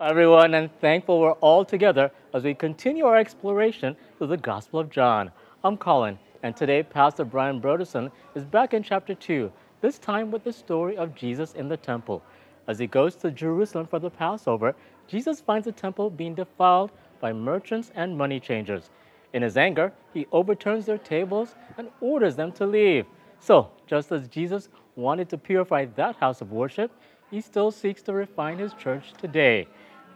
Everyone, and thankful we're all together as we continue our exploration through the Gospel of John. I'm Colin, and today Pastor Brian Broderson is back in chapter 2, this time with the story of Jesus in the temple. As he goes to Jerusalem for the Passover, Jesus finds the temple being defiled by merchants and money changers. In his anger, he overturns their tables and orders them to leave. So, just as Jesus wanted to purify that house of worship, he still seeks to refine his church today.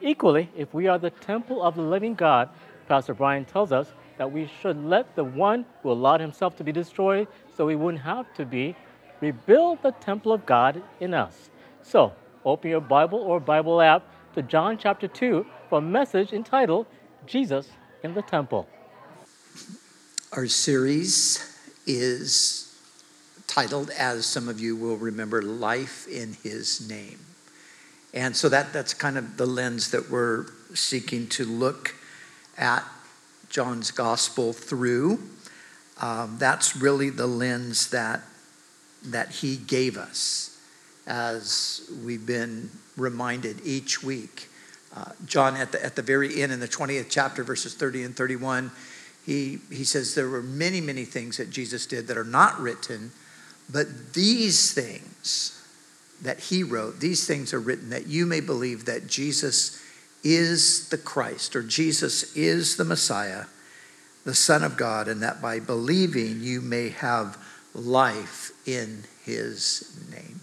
Equally, if we are the temple of the living God, Pastor Brian tells us that we should let the one who allowed himself to be destroyed so we wouldn't have to be rebuild the temple of God in us. So, open your Bible or Bible app to John chapter 2 for a message entitled Jesus in the Temple. Our series is titled, as some of you will remember, Life in His Name. And so that, that's kind of the lens that we're seeking to look at John's gospel through. Um, that's really the lens that, that he gave us as we've been reminded each week. Uh, John, at the, at the very end, in the 20th chapter, verses 30 and 31, he, he says there were many, many things that Jesus did that are not written, but these things that he wrote, these things are written that you may believe that Jesus is the Christ or Jesus is the Messiah, the Son of God, and that by believing you may have life in his name.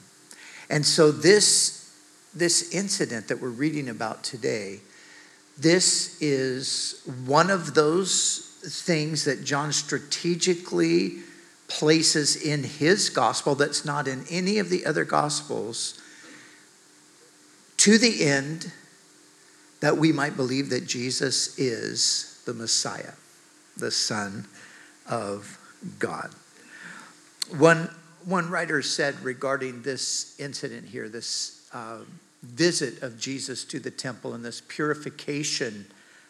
And so this, this incident that we're reading about today, this is one of those things that John strategically places in his gospel that's not in any of the other gospels to the end that we might believe that Jesus is the Messiah, the Son of God. One, one writer said regarding this incident here, this uh, visit of Jesus to the temple and this purification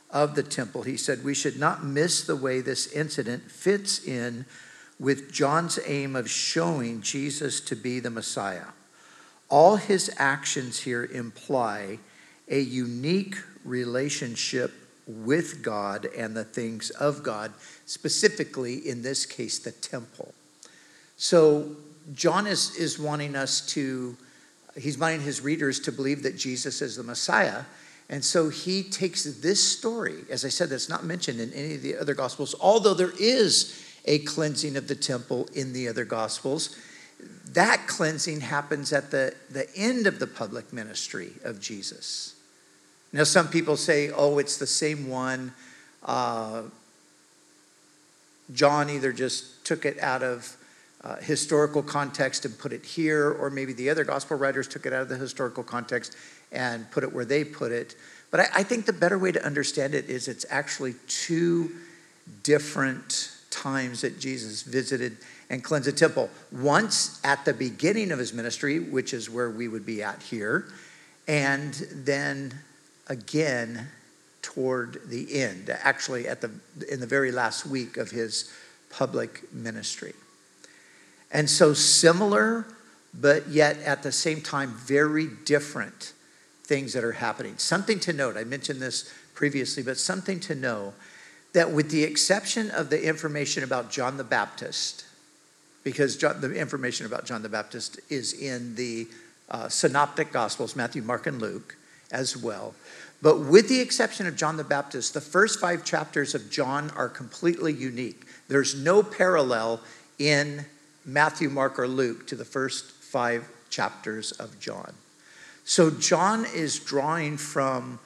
of the temple, he said, We should not miss the way this incident fits in with John's aim of showing Jesus to be the Messiah. All his actions here imply a unique relationship with God and the things of God, specifically in this case, the temple. So, John is, is wanting us to, he's wanting his readers to believe that Jesus is the Messiah. And so he takes this story, as I said, that's not mentioned in any of the other Gospels, although there is a cleansing of the temple in the other Gospels. That cleansing happens at the, the end of the public ministry of Jesus. Now, some people say, oh, it's the same one. Uh, John either just took it out of uh, historical context and put it here, or maybe the other gospel writers took it out of the historical context and put it where they put it. But I, I think the better way to understand it is it's actually two different times that Jesus visited and cleansed the temple. Once at the beginning of his ministry, which is where we would be at here, and then again toward the end, actually at the in the very last week of his public ministry. And so similar, but yet at the same time very different things that are happening. Something to note, I mentioned this previously, but something to know that with the exception of the information about John the Baptist, because John, the information about John the Baptist is in the uh, synoptic gospels, Matthew, Mark, and Luke as well. But with the exception of John the Baptist, the first five chapters of John are completely unique. There's no parallel in Matthew, Mark, or Luke to the first five chapters of John. So John is drawing from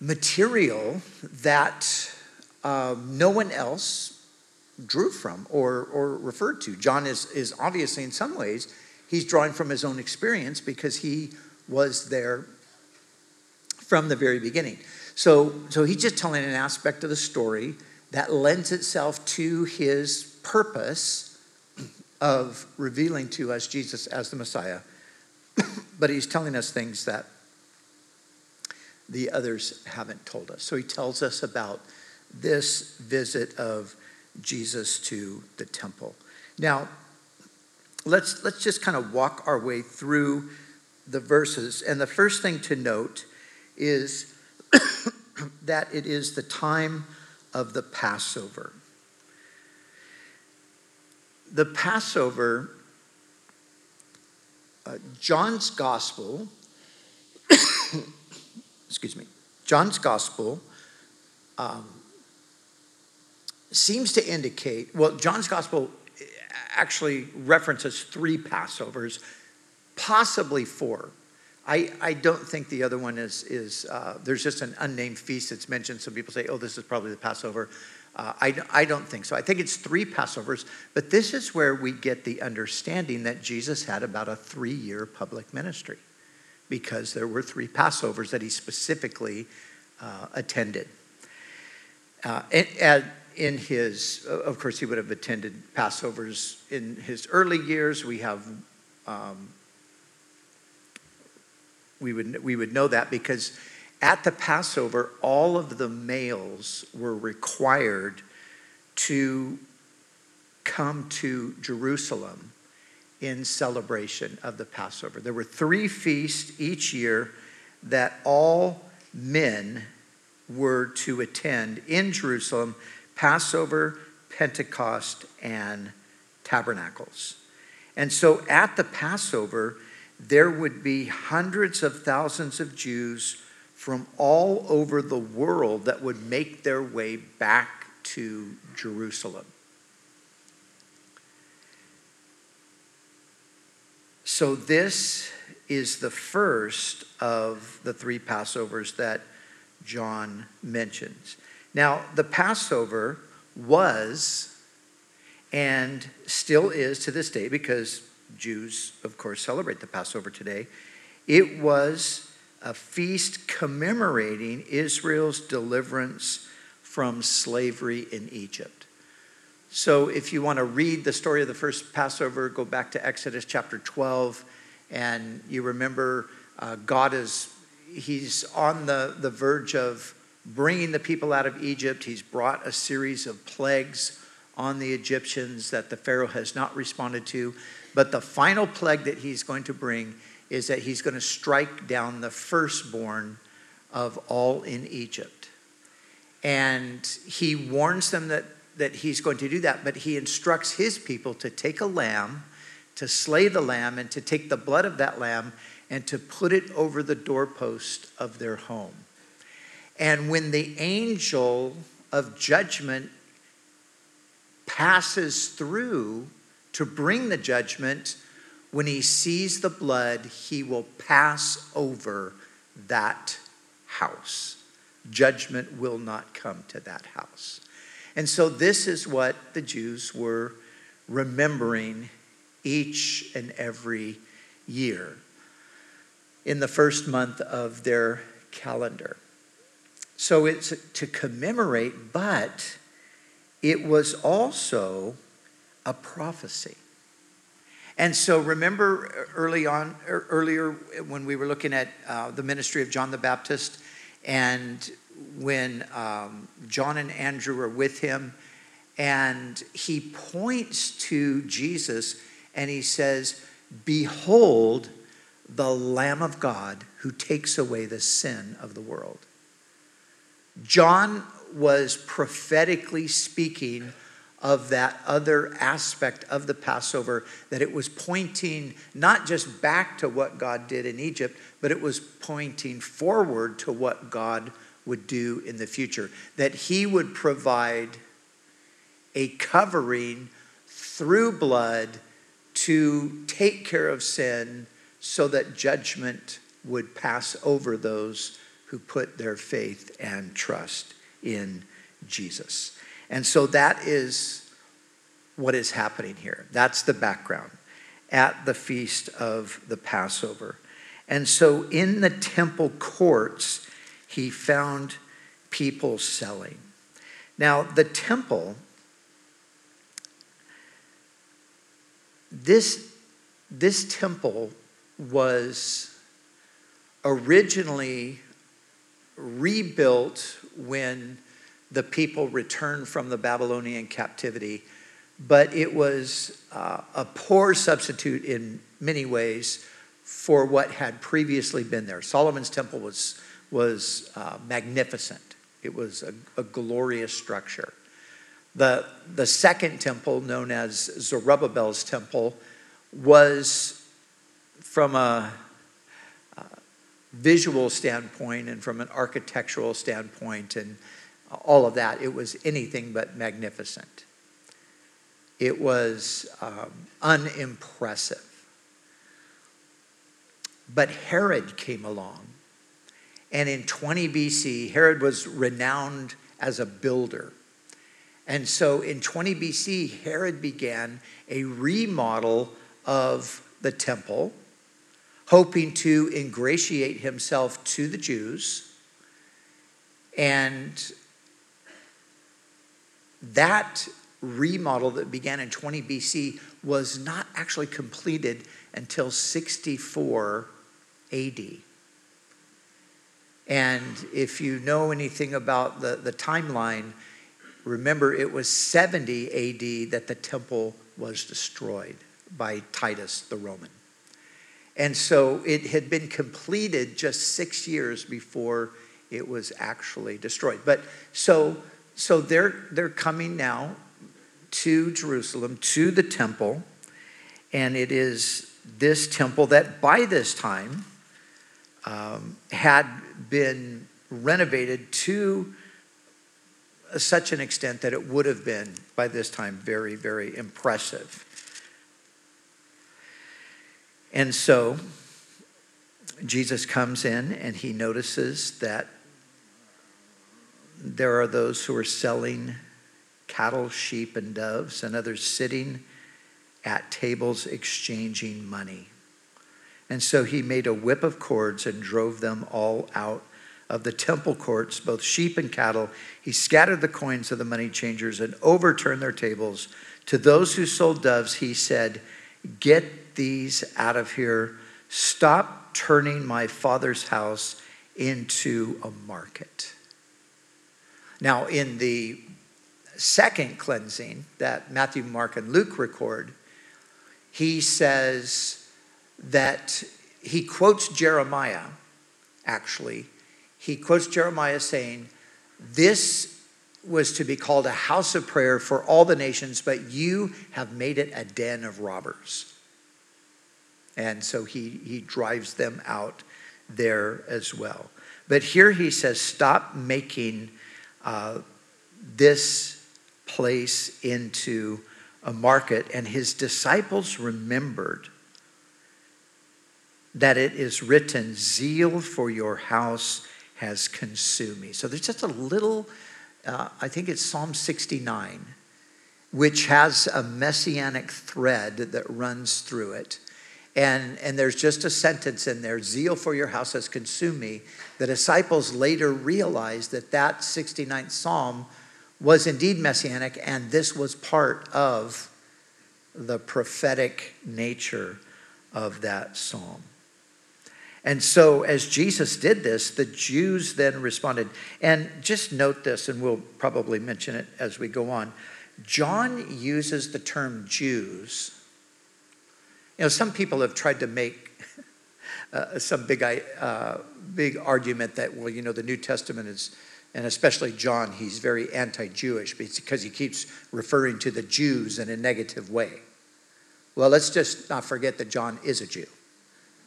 material that uh, no one else drew from or, or referred to. John is, is obviously, in some ways, he's drawing from his own experience because he was there from the very beginning. So, so he's just telling an aspect of the story that lends itself to his purpose of revealing to us Jesus as the Messiah. but he's telling us things that the others haven't told us. So he tells us about this visit of Jesus to the temple. Now, let's, let's just kind of walk our way through the verses. And the first thing to note is that it is the time of the Passover. The Passover, uh, John's Gospel, excuse me, John's Gospel um, seems to indicate, well, John's Gospel actually references three Passovers, possibly four. I, I don't think the other one is, is uh, there's just an unnamed feast that's mentioned. Some people say, oh, this is probably the Passover. Uh, I, I don't think so. I think it's three Passovers, but this is where we get the understanding that Jesus had about a three year public ministry because there were three Passovers that he specifically uh, attended. Uh, and, and, in his, of course, he would have attended Passovers in his early years. We have, um, we would we would know that because at the Passover, all of the males were required to come to Jerusalem in celebration of the Passover. There were three feasts each year that all men were to attend in Jerusalem Passover, Pentecost, and Tabernacles. And so at the Passover, there would be hundreds of thousands of Jews from all over the world that would make their way back to Jerusalem. So, this is the first of the three Passovers that John mentions. Now, the Passover was and still is to this day, because Jews, of course, celebrate the Passover today. It was a feast commemorating Israel's deliverance from slavery in Egypt. So, if you want to read the story of the first Passover, go back to Exodus chapter 12, and you remember uh, God is he's on the, the verge of bringing the people out of Egypt. He's brought a series of plagues on the Egyptians that the Pharaoh has not responded to. But the final plague that he's going to bring is that he's going to strike down the firstborn of all in Egypt. And he warns them that, that he's going to do that, but he instructs his people to take a lamb, to slay the lamb, and to take the blood of that lamb and to put it over the doorpost of their home. And when the angel of judgment passes through to bring the judgment, when he sees the blood, he will pass over that house. Judgment will not come to that house. And so, this is what the Jews were remembering each and every year in the first month of their calendar. So it's to commemorate, but it was also a prophecy. And so remember early on, er, earlier when we were looking at uh, the ministry of John the Baptist, and when um, John and Andrew are with him, and he points to Jesus and he says, Behold the Lamb of God who takes away the sin of the world. John was prophetically speaking of that other aspect of the Passover, that it was pointing not just back to what God did in Egypt, but it was pointing forward to what God would do in the future. That He would provide a covering through blood to take care of sin so that judgment would pass over those who put their faith and trust in Jesus. And so that is what is happening here. That's the background at the feast of the Passover. And so in the temple courts, he found people selling. Now, the temple, this, this temple was originally rebuilt when the people returned from the Babylonian captivity, but it was uh, a poor substitute in many ways for what had previously been there. Solomon's temple was, was uh, magnificent. It was a, a glorious structure. The, the second temple, known as Zerubbabel's temple, was from a, a visual standpoint and from an architectural standpoint and all of that, it was anything but magnificent. It was um, unimpressive. But Herod came along. And in 20 BC, Herod was renowned as a builder. And so in 20 BC, Herod began a remodel of the temple, hoping to ingratiate himself to the Jews. And that remodel that began in 20 BC was not actually completed until 64 AD. And if you know anything about the, the timeline, remember it was 70 AD that the temple was destroyed by Titus the Roman. And so it had been completed just six years before it was actually destroyed. But so, so they're, they're coming now to Jerusalem, to the temple, and it is this temple that by this time um, had been renovated to such an extent that it would have been by this time very, very impressive. And so Jesus comes in and he notices that there are those who are selling cattle, sheep, and doves, and others sitting at tables exchanging money. And so he made a whip of cords and drove them all out of the temple courts, both sheep and cattle. He scattered the coins of the money changers and overturned their tables. To those who sold doves, he said, Get these out of here. Stop turning my father's house into a market. Now, in the second cleansing that Matthew, Mark, and Luke record, he says that he quotes Jeremiah, actually. He quotes Jeremiah saying, This was to be called a house of prayer for all the nations, but you have made it a den of robbers. And so he, he drives them out there as well. But here he says, Stop making uh, this place into a market. And his disciples remembered that it is written, Zeal for your house has consumed me. So there's just a little, uh, I think it's Psalm 69, which has a messianic thread that runs through it. And, and there's just a sentence in there zeal for your house has consumed me. The disciples later realized that that 69th psalm was indeed messianic, and this was part of the prophetic nature of that psalm. And so, as Jesus did this, the Jews then responded. And just note this, and we'll probably mention it as we go on. John uses the term Jews. You know, some people have tried to make uh, some big, uh, big argument that, well, you know, the New Testament is and especially John, he's very anti Jewish because he keeps referring to the Jews in a negative way. Well, let's just not forget that John is a Jew,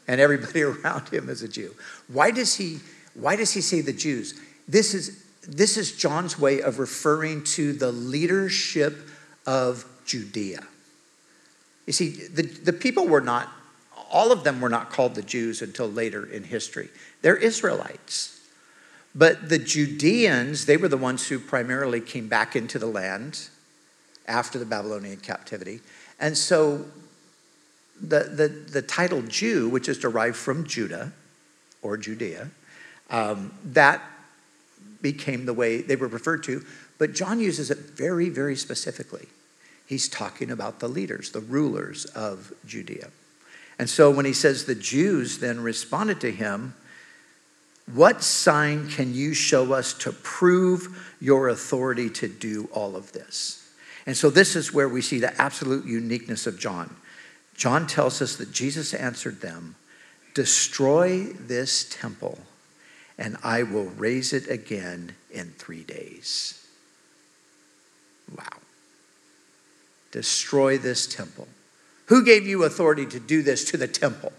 and everybody around him is a Jew. Why does he, why does he say the Jews? This is, this is John's way of referring to the leadership of Judea. You see, the, the people were not, all of them were not called the Jews until later in history. They're Israelites. But the Judeans, they were the ones who primarily came back into the land after the Babylonian captivity. And so the, the, the title Jew, which is derived from Judah or Judea, um, that became the way they were referred to. But John uses it very, very specifically. He's talking about the leaders, the rulers of Judea. And so when he says the Jews then responded to him, what sign can you show us to prove your authority to do all of this? And so, this is where we see the absolute uniqueness of John. John tells us that Jesus answered them Destroy this temple, and I will raise it again in three days. Wow. Destroy this temple. Who gave you authority to do this to the temple?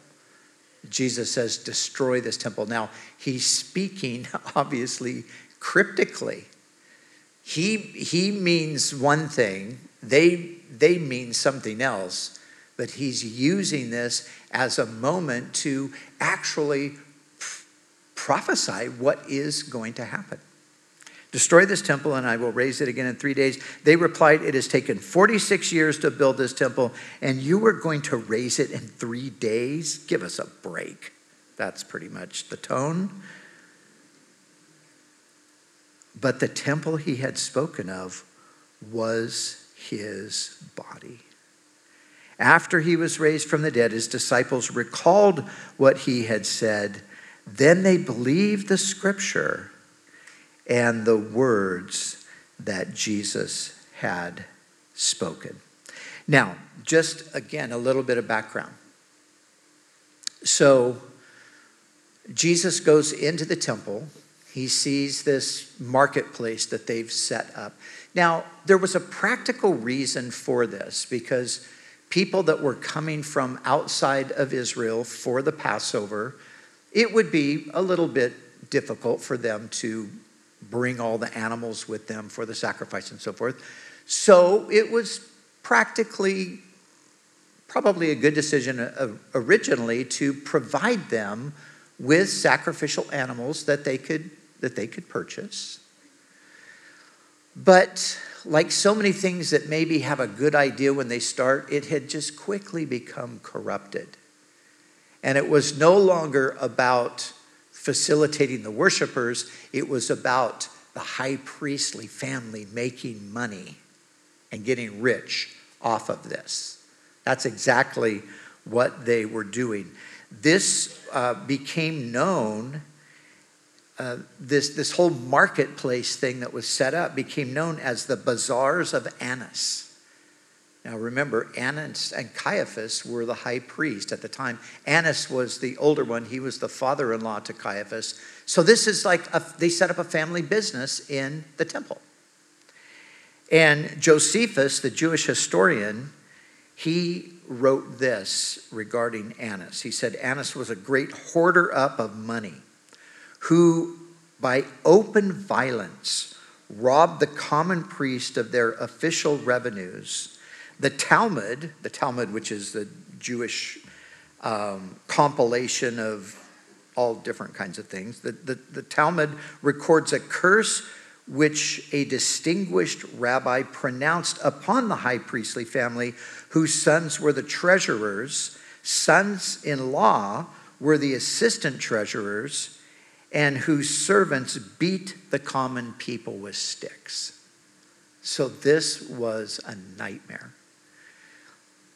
Jesus says, Destroy this temple. Now, he's speaking, obviously, cryptically. He, he means one thing, they, they mean something else, but he's using this as a moment to actually prophesy what is going to happen. Destroy this temple, and I will raise it again in three days. They replied, It has taken 46 years to build this temple, and you are going to raise it in three days? Give us a break. That's pretty much the tone. But the temple he had spoken of was his body. After he was raised from the dead, his disciples recalled what he had said. Then they believed the scripture and the words that Jesus had spoken. Now, just again, a little bit of background. So, Jesus goes into the temple. He sees this marketplace that they've set up. Now, there was a practical reason for this because people that were coming from outside of Israel for the Passover, it would be a little bit difficult for them to bring all the animals with them for the sacrifice and so forth. So it was practically probably a good decision uh, originally to provide them with sacrificial animals that they could that they could purchase. But like so many things that maybe have a good idea when they start, it had just quickly become corrupted. And it was no longer about facilitating the worshipers, it was about the high priestly family making money and getting rich off of this. That's exactly what they were doing. This uh, became known, uh, this, this whole marketplace thing that was set up became known as the bazaars of Annas. Now remember, Annas and Caiaphas were the high priest at the time. Annas was the older one, he was the father in law to Caiaphas. So this is like a, they set up a family business in the temple. And Josephus, the Jewish historian, he wrote this regarding Annas. He said, Annas was a great hoarder up of money who, by open violence, robbed the common priest of their official revenues. The Talmud, the Talmud, which is the Jewish um, compilation of all different kinds of things, the, the, the Talmud records a curse which a distinguished rabbi pronounced upon the high priestly family, whose sons were the treasurers, sons in law were the assistant treasurers, and whose servants beat the common people with sticks. So this was a nightmare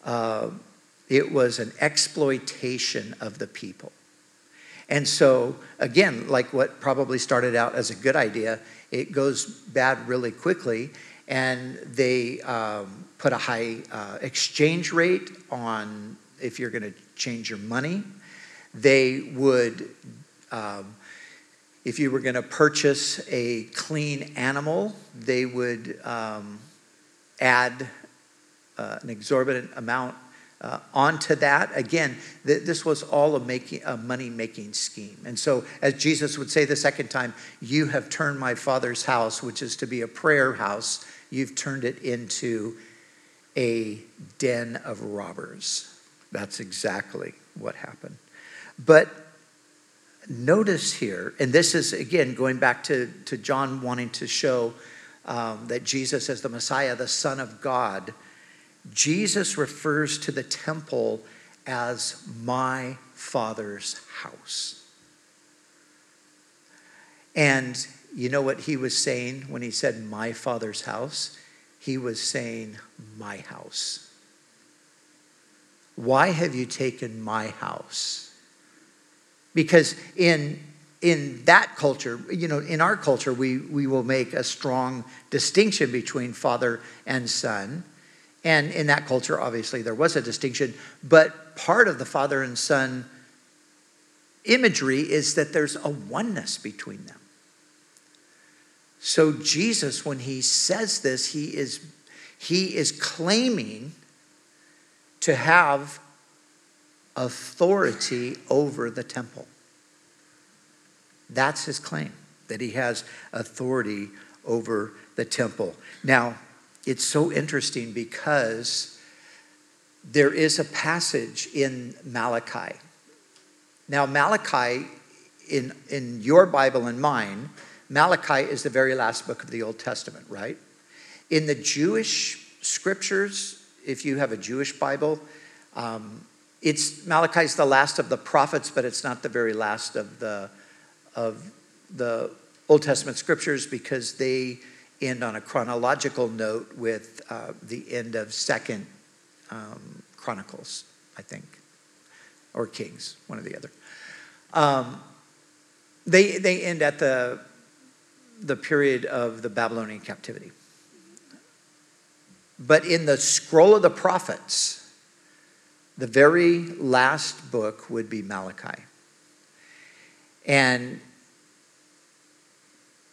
uh, it was an exploitation of the people. And so, again, like what probably started out as a good idea, it goes bad really quickly. And they um, put a high uh, exchange rate on if you're going to change your money. They would, um, if you were going to purchase a clean animal, they would um, add uh, an exorbitant amount uh, onto that. Again, th- this was all a, making, a money making scheme. And so, as Jesus would say the second time, you have turned my father's house, which is to be a prayer house, you've turned it into a den of robbers. That's exactly what happened. But notice here, and this is again going back to, to John wanting to show um, that Jesus is the Messiah, the Son of God Jesus refers to the temple as my father's house. And you know what he was saying when he said my father's house? He was saying my house. Why have you taken my house? Because in in that culture, you know, in our culture, we, we will make a strong distinction between father and son. And in that culture, obviously, there was a distinction. But part of the father and son imagery is that there's a oneness between them. So Jesus, when he says this, he is, he is claiming to have authority over the temple. That's his claim, that he has authority over the temple. Now, it's so interesting because there is a passage in Malachi. Now, Malachi, in, in your Bible and mine, Malachi is the very last book of the Old Testament, right? In the Jewish scriptures, if you have a Jewish Bible, um, it's Malachi's the last of the prophets, but it's not the very last of the of the Old Testament scriptures because they end on a chronological note with uh, the end of Second um, Chronicles, I think, or Kings, one or the other. Um, they they end at the the period of the Babylonian captivity. But in the scroll of the prophets, the very last book would be Malachi. And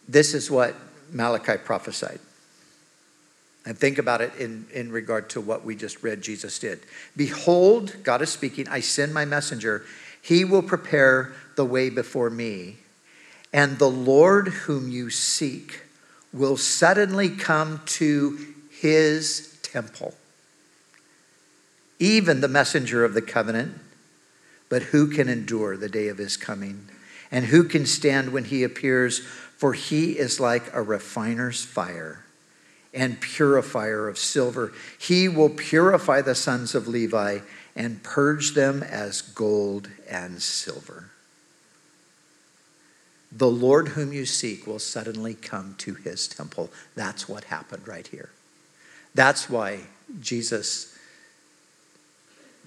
this is what Malachi prophesied. And think about it in, in regard to what we just read Jesus did. Behold, God is speaking, I send my messenger. He will prepare the way before me. And the Lord whom you seek will suddenly come to his temple. Even the messenger of the covenant, but who can endure the day of his coming? And who can stand when he appears? For he is like a refiner's fire and purifier of silver. He will purify the sons of Levi and purge them as gold and silver. The Lord whom you seek will suddenly come to his temple. That's what happened right here. That's why Jesus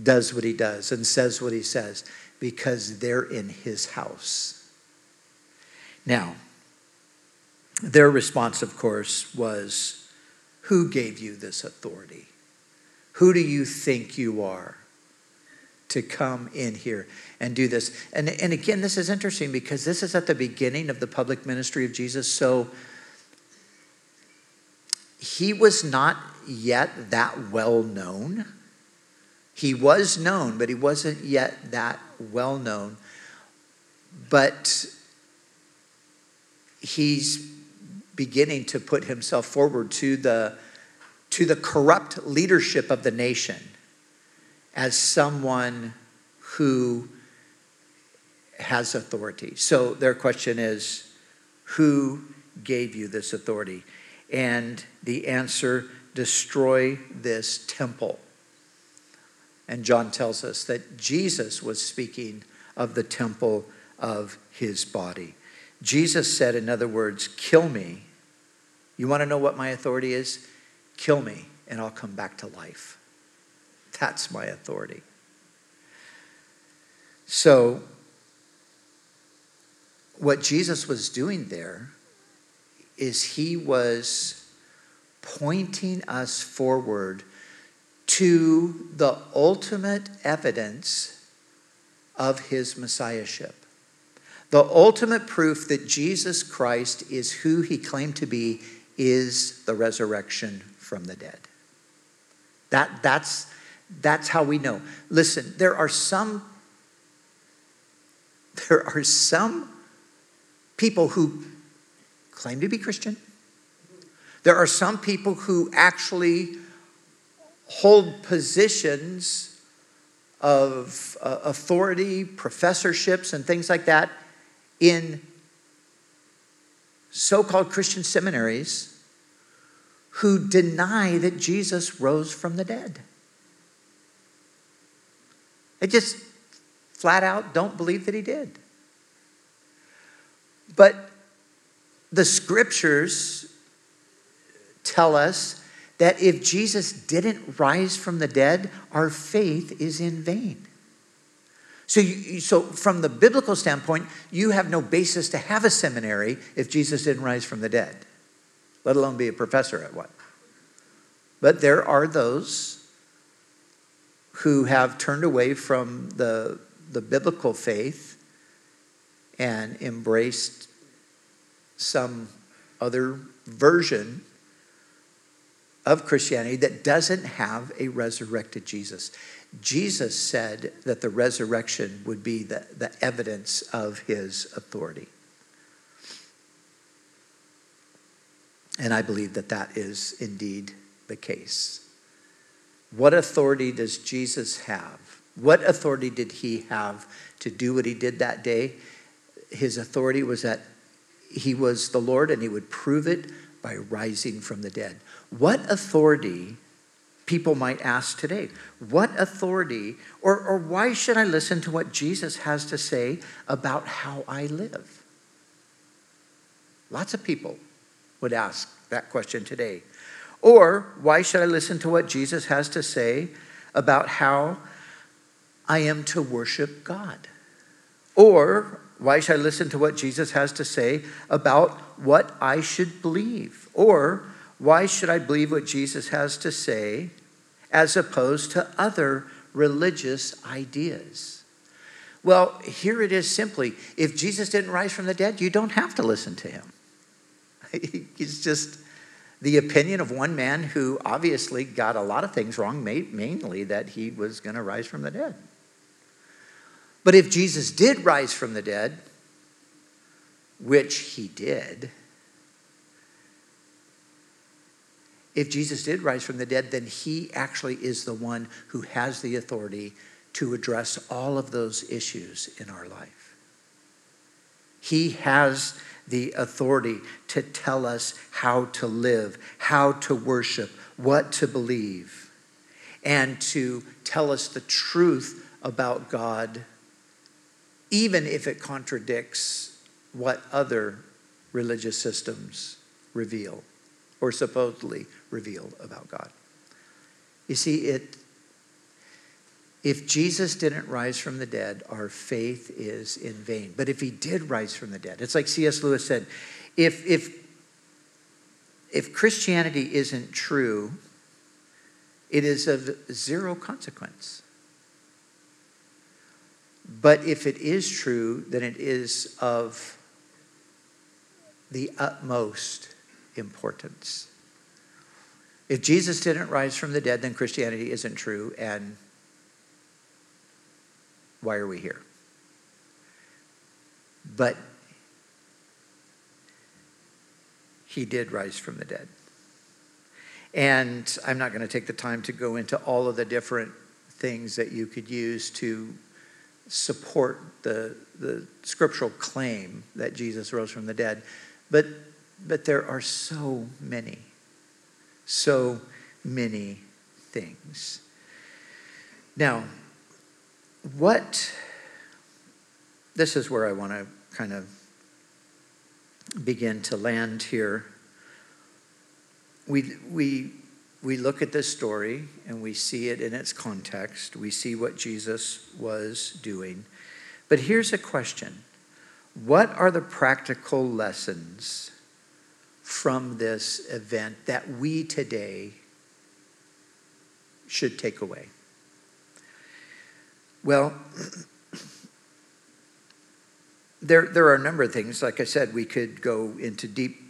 does what he does and says what he says, because they're in his house. Now, their response, of course, was Who gave you this authority? Who do you think you are to come in here and do this? And, and again, this is interesting because this is at the beginning of the public ministry of Jesus. So he was not yet that well known. He was known, but he wasn't yet that well known. But he's beginning to put himself forward to the, to the corrupt leadership of the nation as someone who has authority. So their question is who gave you this authority? And the answer destroy this temple. And John tells us that Jesus was speaking of the temple of his body. Jesus said, in other words, kill me you want to know what my authority is? Kill me, and I'll come back to life. That's my authority. So, what Jesus was doing there is he was pointing us forward to the ultimate evidence of his messiahship. The ultimate proof that Jesus Christ is who he claimed to be is the resurrection from the dead. That, that's, that's how we know. Listen, there are some there are some people who claim to be Christian. There are some people who actually hold positions of uh, authority, professorships, and things like that in so called Christian seminaries who deny that Jesus rose from the dead. They just flat out don't believe that he did. But the scriptures tell us that if Jesus didn't rise from the dead, our faith is in vain. So, you, so from the biblical standpoint, you have no basis to have a seminary if Jesus didn't rise from the dead, let alone be a professor at one. But there are those who have turned away from the, the biblical faith and embraced some other version of Christianity that doesn't have a resurrected Jesus. Jesus said that the resurrection would be the, the evidence of his authority. And I believe that that is indeed the case. What authority does Jesus have? What authority did he have to do what he did that day? His authority was that he was the Lord and he would prove it by rising from the dead. What authority, people might ask today, what authority, or, or why should I listen to what Jesus has to say about how I live? Lots of people would ask that question today. Or why should I listen to what Jesus has to say about how I am to worship God? Or why should I listen to what Jesus has to say about what I should believe? Or why should I believe what Jesus has to say as opposed to other religious ideas? Well, here it is simply if Jesus didn't rise from the dead, you don't have to listen to him. He's just the opinion of one man who obviously got a lot of things wrong, mainly that he was going to rise from the dead. But if Jesus did rise from the dead, which he did, if Jesus did rise from the dead, then he actually is the one who has the authority to address all of those issues in our life. He has the authority to tell us how to live, how to worship, what to believe, and to tell us the truth about God, even if it contradicts what other religious systems reveal or supposedly reveal about God. You see, it if Jesus didn't rise from the dead, our faith is in vain. But if he did rise from the dead, it's like C.S. Lewis said if, if, if Christianity isn't true, it is of zero consequence. But if it is true, then it is of the utmost importance. If Jesus didn't rise from the dead, then Christianity isn't true, and why are we here? But he did rise from the dead. And I'm not going to take the time to go into all of the different things that you could use to support the, the scriptural claim that Jesus rose from the dead. But, but there are so many, so many things. Now, what, this is where I want to kind of begin to land here. We, we, we look at this story and we see it in its context. We see what Jesus was doing. But here's a question What are the practical lessons from this event that we today should take away? Well, there, there are a number of things. Like I said, we could go into deep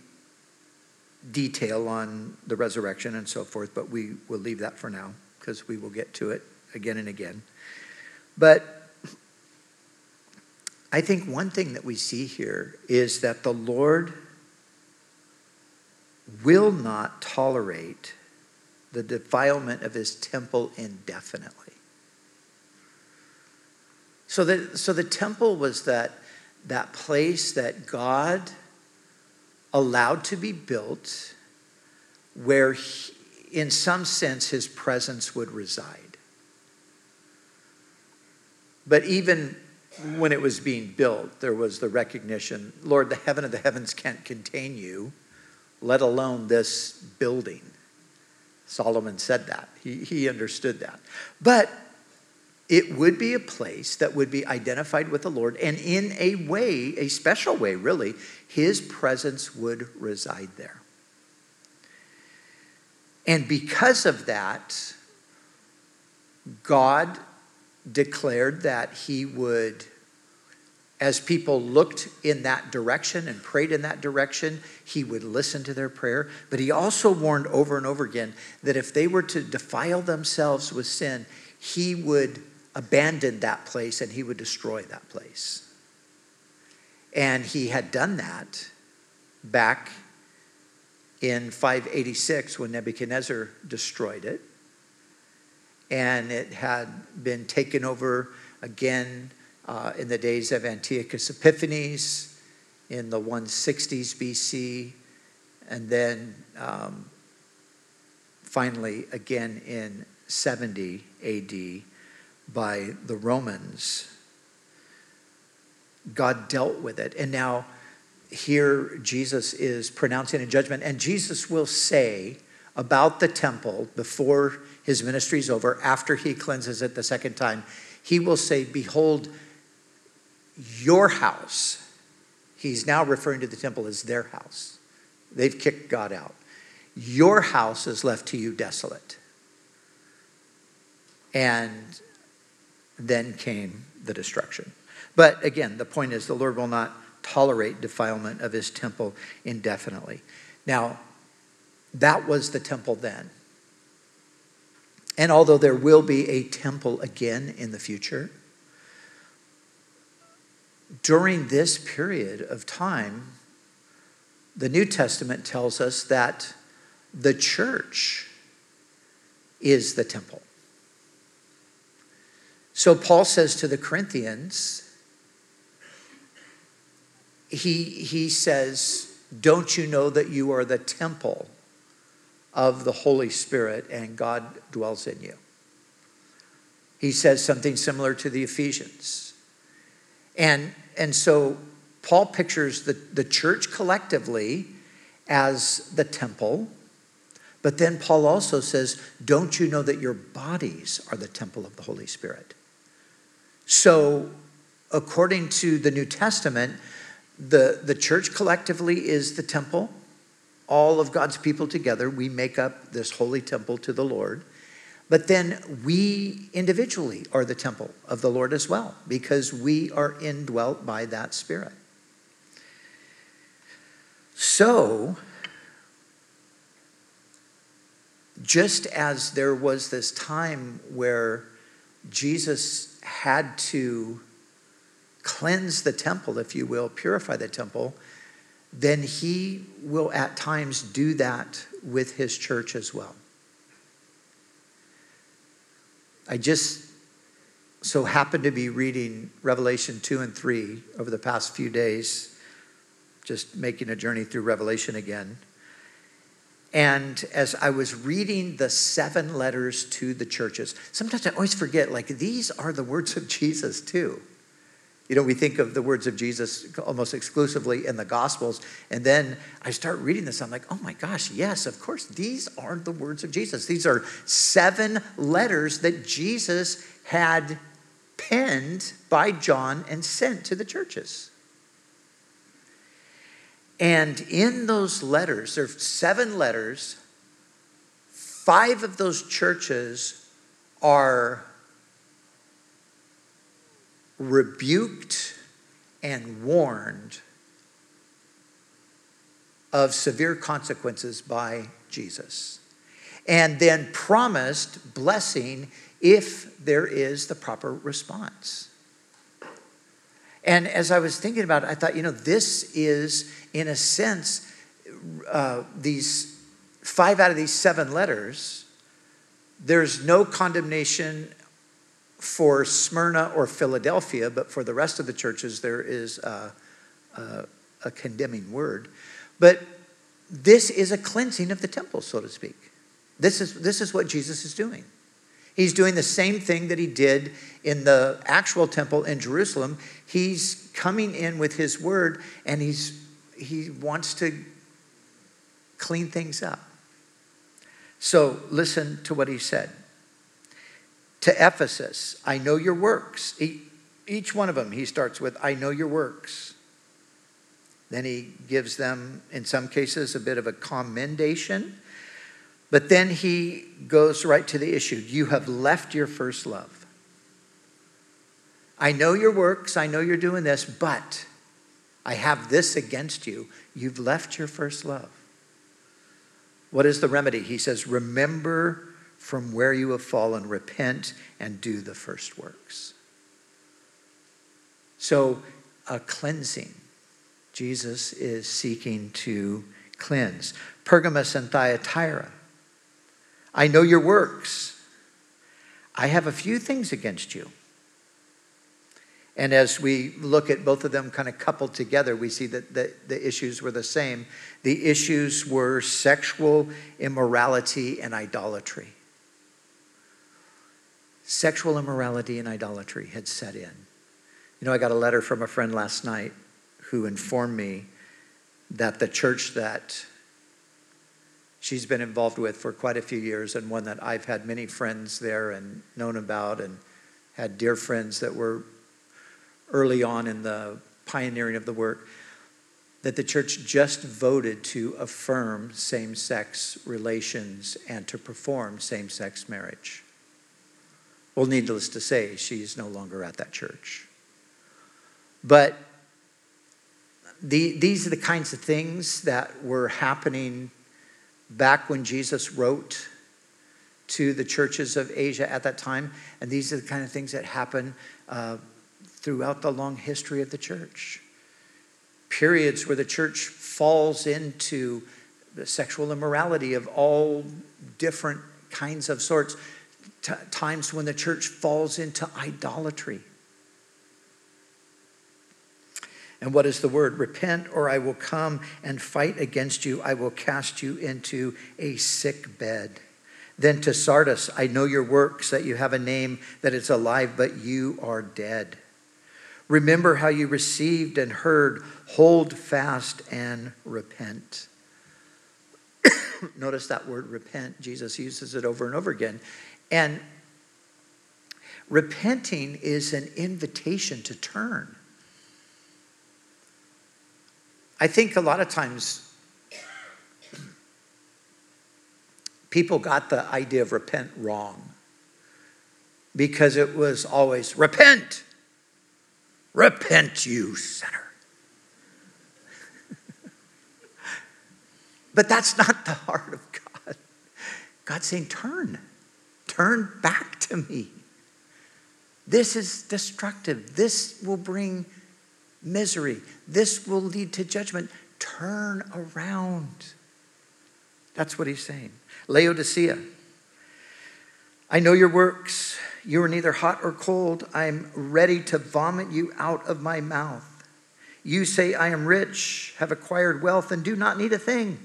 detail on the resurrection and so forth, but we will leave that for now because we will get to it again and again. But I think one thing that we see here is that the Lord will not tolerate the defilement of his temple indefinitely. So the, so the temple was that, that place that God allowed to be built where, he, in some sense, his presence would reside. But even when it was being built, there was the recognition Lord, the heaven of the heavens can't contain you, let alone this building. Solomon said that. He, he understood that. But it would be a place that would be identified with the Lord, and in a way, a special way, really, his presence would reside there. And because of that, God declared that he would as people looked in that direction and prayed in that direction, he would listen to their prayer. But he also warned over and over again that if they were to defile themselves with sin, he would abandon that place and he would destroy that place. And he had done that back in 586 when Nebuchadnezzar destroyed it. And it had been taken over again uh, in the days of Antiochus Epiphanes in the 160s BC, and then um, finally again in 70 AD by the Romans. God dealt with it. And now here Jesus is pronouncing a judgment, and Jesus will say about the temple before his ministry is over, after he cleanses it the second time, he will say, Behold, your house. He's now referring to the temple as their house. They've kicked God out. Your house is left to you desolate. And then came the destruction. But again, the point is the Lord will not tolerate defilement of his temple indefinitely. Now, that was the temple then. And although there will be a temple again in the future, during this period of time, the New Testament tells us that the church is the temple. So Paul says to the Corinthians, he, he says, Don't you know that you are the temple of the Holy Spirit and God dwells in you? He says something similar to the Ephesians. And, and so Paul pictures the, the church collectively as the temple. But then Paul also says, Don't you know that your bodies are the temple of the Holy Spirit? So, according to the New Testament, the, the church collectively is the temple. All of God's people together, we make up this holy temple to the Lord. But then we individually are the temple of the Lord as well, because we are indwelt by that Spirit. So, just as there was this time where Jesus had to cleanse the temple, if you will, purify the temple, then he will at times do that with his church as well. I just so happened to be reading Revelation 2 and 3 over the past few days, just making a journey through Revelation again. And as I was reading the seven letters to the churches, sometimes I always forget, like, these are the words of Jesus, too. You know, we think of the words of Jesus almost exclusively in the Gospels. And then I start reading this. I'm like, oh my gosh, yes, of course, these aren't the words of Jesus. These are seven letters that Jesus had penned by John and sent to the churches. And in those letters, there are seven letters, five of those churches are rebuked and warned of severe consequences by Jesus, and then promised blessing if there is the proper response. And as I was thinking about it, I thought, you know, this is, in a sense, uh, these five out of these seven letters, there's no condemnation for Smyrna or Philadelphia, but for the rest of the churches, there is a, a, a, condemning word. But this is a cleansing of the temple, so to speak. This is, this is what Jesus is doing. He's doing the same thing that he did in the actual temple in Jerusalem. He's coming in with his word and he's, he wants to clean things up. So listen to what he said to Ephesus, I know your works. Each one of them, he starts with, I know your works. Then he gives them, in some cases, a bit of a commendation. But then he goes right to the issue. You have left your first love. I know your works, I know you're doing this, but I have this against you. You've left your first love. What is the remedy? He says, Remember from where you have fallen, repent and do the first works. So, a cleansing. Jesus is seeking to cleanse. Pergamos and Thyatira. I know your works. I have a few things against you. And as we look at both of them kind of coupled together, we see that the, the issues were the same. The issues were sexual immorality and idolatry. Sexual immorality and idolatry had set in. You know, I got a letter from a friend last night who informed me that the church that she's been involved with for quite a few years, and one that I've had many friends there and known about, and had dear friends that were early on in the pioneering of the work, that the church just voted to affirm same sex relations and to perform same sex marriage. Well, needless to say, she's no longer at that church. But the, these are the kinds of things that were happening back when Jesus wrote to the churches of Asia at that time. And these are the kind of things that happen uh, throughout the long history of the church. Periods where the church falls into the sexual immorality of all different kinds of sorts. T- times when the church falls into idolatry. And what is the word? Repent, or I will come and fight against you. I will cast you into a sick bed. Then to Sardis, I know your works, that you have a name, that it's alive, but you are dead. Remember how you received and heard, hold fast and repent. Notice that word repent. Jesus uses it over and over again. And repenting is an invitation to turn. I think a lot of times people got the idea of repent wrong because it was always repent, repent, you sinner. but that's not the heart of God. God's saying, turn, turn back to me. This is destructive. This will bring misery. This will lead to judgment. Turn around. That's what he's saying. Laodicea, I know your works. You are neither hot or cold. I am ready to vomit you out of my mouth. You say, I am rich, have acquired wealth, and do not need a thing.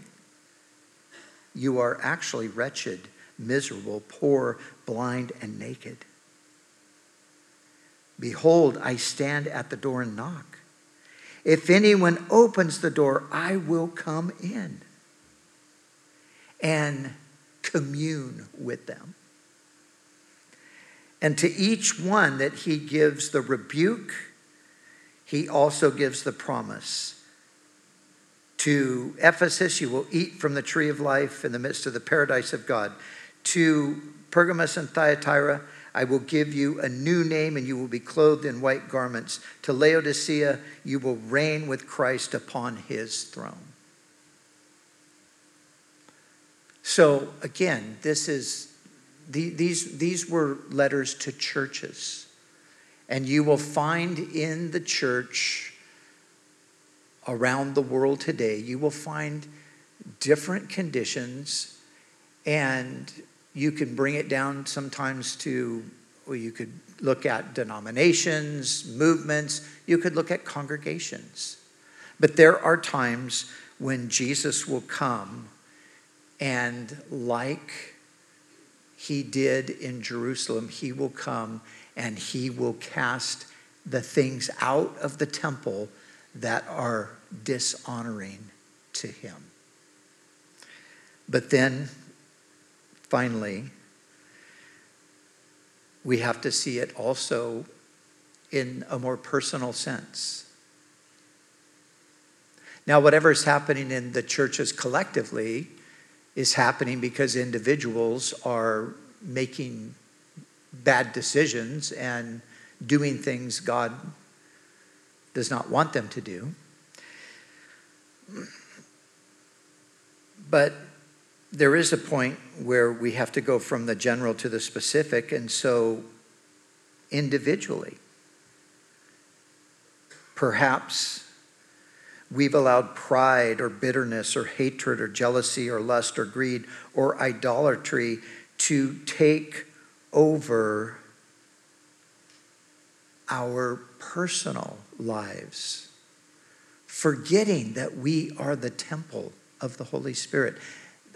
You are actually wretched, miserable, poor, blind, and naked. Behold, I stand at the door and knock. If anyone opens the door, I will come in and commune with them. And to each one that he gives the rebuke, he also gives the promise. To Ephesus, you will eat from the tree of life in the midst of the paradise of God. To Pergamos and Thyatira, I will give you a new name and you will be clothed in white garments. To Laodicea, you will reign with Christ upon his throne. So again, this is these, these were letters to churches. And you will find in the church around the world today, you will find different conditions and you can bring it down sometimes to, well, you could look at denominations, movements, you could look at congregations. But there are times when Jesus will come and, like he did in Jerusalem, he will come and he will cast the things out of the temple that are dishonoring to him. But then Finally, we have to see it also in a more personal sense. Now, whatever is happening in the churches collectively is happening because individuals are making bad decisions and doing things God does not want them to do. But there is a point where we have to go from the general to the specific, and so individually, perhaps we've allowed pride or bitterness or hatred or jealousy or lust or greed or idolatry to take over our personal lives, forgetting that we are the temple of the Holy Spirit.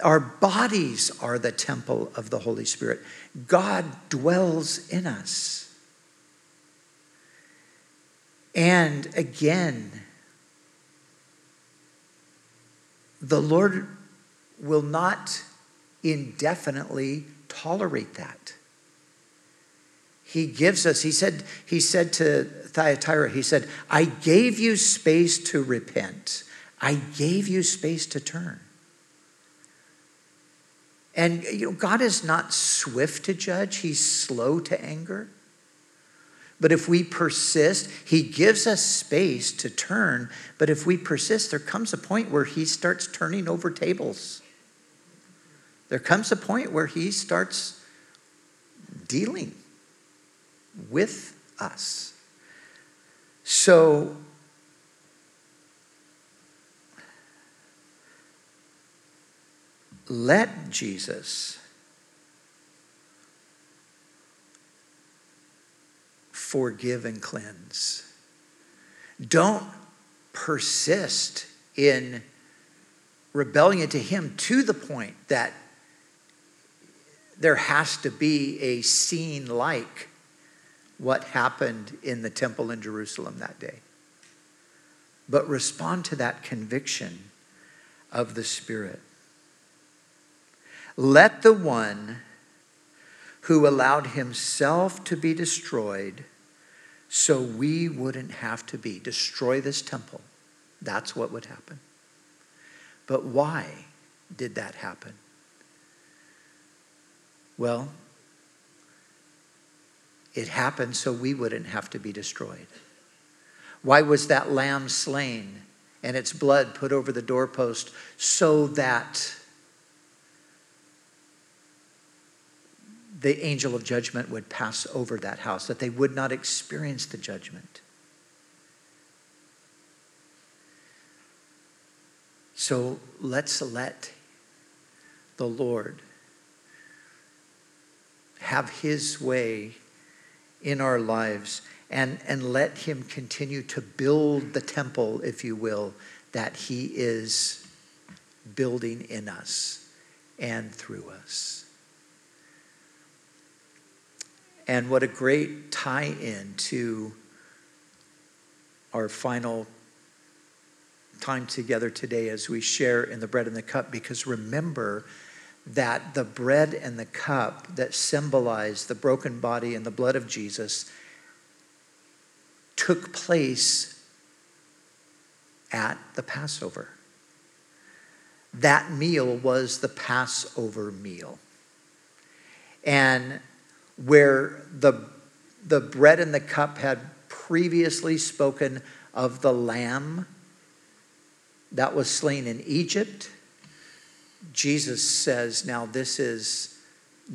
Our bodies are the temple of the Holy Spirit. God dwells in us. And again, the Lord will not indefinitely tolerate that. He gives us, he said, he said to Thyatira, he said, I gave you space to repent. I gave you space to turn. And you know, God is not swift to judge, He's slow to anger. But if we persist, He gives us space to turn. But if we persist, there comes a point where He starts turning over tables. There comes a point where He starts dealing with us. So, let Jesus forgive and cleanse. Don't persist in rebellion to Him to the point that there has to be a scene like what happened in the temple in Jerusalem that day. But respond to that conviction of the Spirit. Let the one who allowed himself to be destroyed so we wouldn't have to be destroy this temple. That's what would happen. But why did that happen? Well, it happened so we wouldn't have to be destroyed. Why was that lamb slain and its blood put over the doorpost so that the angel of judgment would pass over that house, that they would not experience the judgment. So let's let the Lord have his way in our lives and, and let him continue to build the temple, if you will, that he is building in us and through us. And what a great tie in to our final time together today as we share in the bread and the cup. Because remember that the bread and the cup that symbolize the broken body and the blood of Jesus took place at the Passover. That meal was the Passover meal. And where the, the bread and the cup had previously spoken of the lamb that was slain in Egypt. Jesus says, Now this is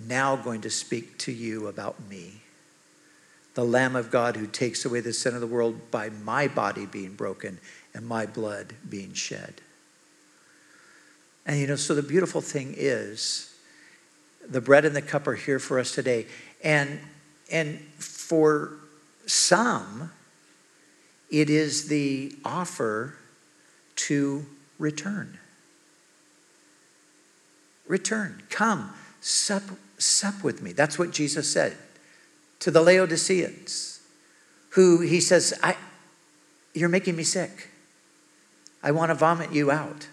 now going to speak to you about me. The Lamb of God who takes away the sin of the world by my body being broken and my blood being shed. And you know, so the beautiful thing is the bread and the cup are here for us today. And, and for some, it is the offer to return. Return. Come, sup, sup with me. That's what Jesus said to the Laodiceans, who he says, I, You're making me sick. I want to vomit you out.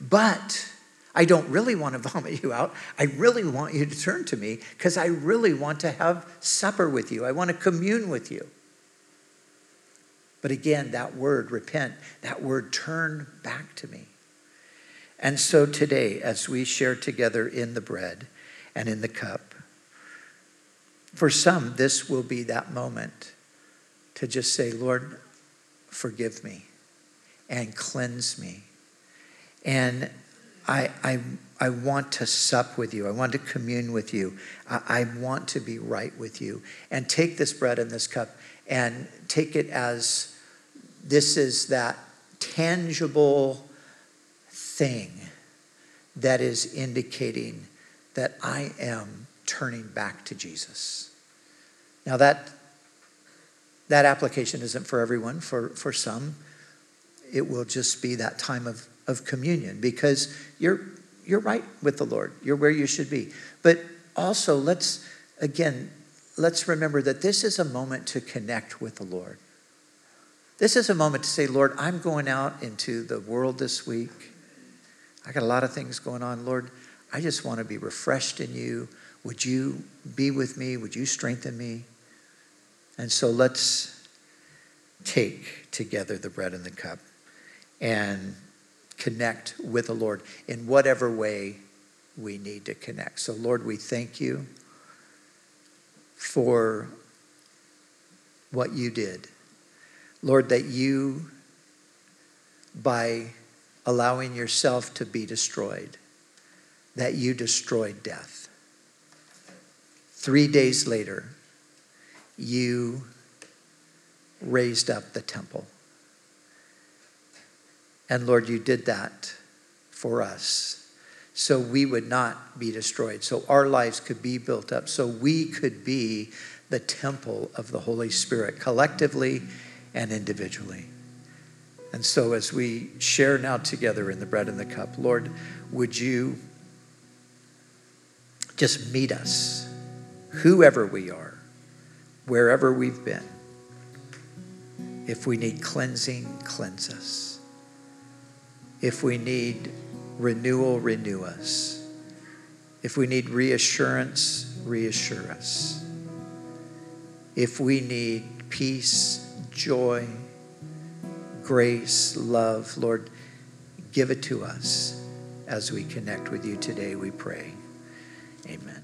But I don't really want to vomit you out. I really want you to turn to me because I really want to have supper with you. I want to commune with you. But again, that word, repent, that word, turn back to me. And so today, as we share together in the bread and in the cup, For some, this will be that moment to just say, Lord, forgive me and cleanse me. And I, I, I want to sup with you. I want to commune with you. I, I want to be right with you. And take this bread and this cup and take it as this is that tangible thing that is indicating that I am turning back to Jesus. Now that that application isn't for everyone. For for some, it will just be that time of, of communion because you're you're right with the Lord. You're where you should be. But also let's again let's remember that this is a moment to connect with the Lord. This is a moment to say, Lord, I'm going out into the world this week. I got a lot of things going on. Lord, I just want to be refreshed in you. Would you be with me? Would you strengthen me? And so let's take together the bread and the cup and connect with the Lord in whatever way we need to connect. So, Lord, we thank you for what you did. Lord, that you, by allowing yourself to be destroyed, that you destroyed death. Three days later, you raised up the temple. And Lord, you did that for us so we would not be destroyed, so our lives could be built up, so we could be the temple of the Holy Spirit collectively and individually. And so, as we share now together in the bread and the cup, Lord, would you just meet us, whoever we are, wherever we've been. If we need cleansing, cleanse us. If we need renewal, renew us. If we need reassurance, reassure us. If we need peace, joy, grace, love, Lord, give it to us as we connect with you today, we pray. Amen.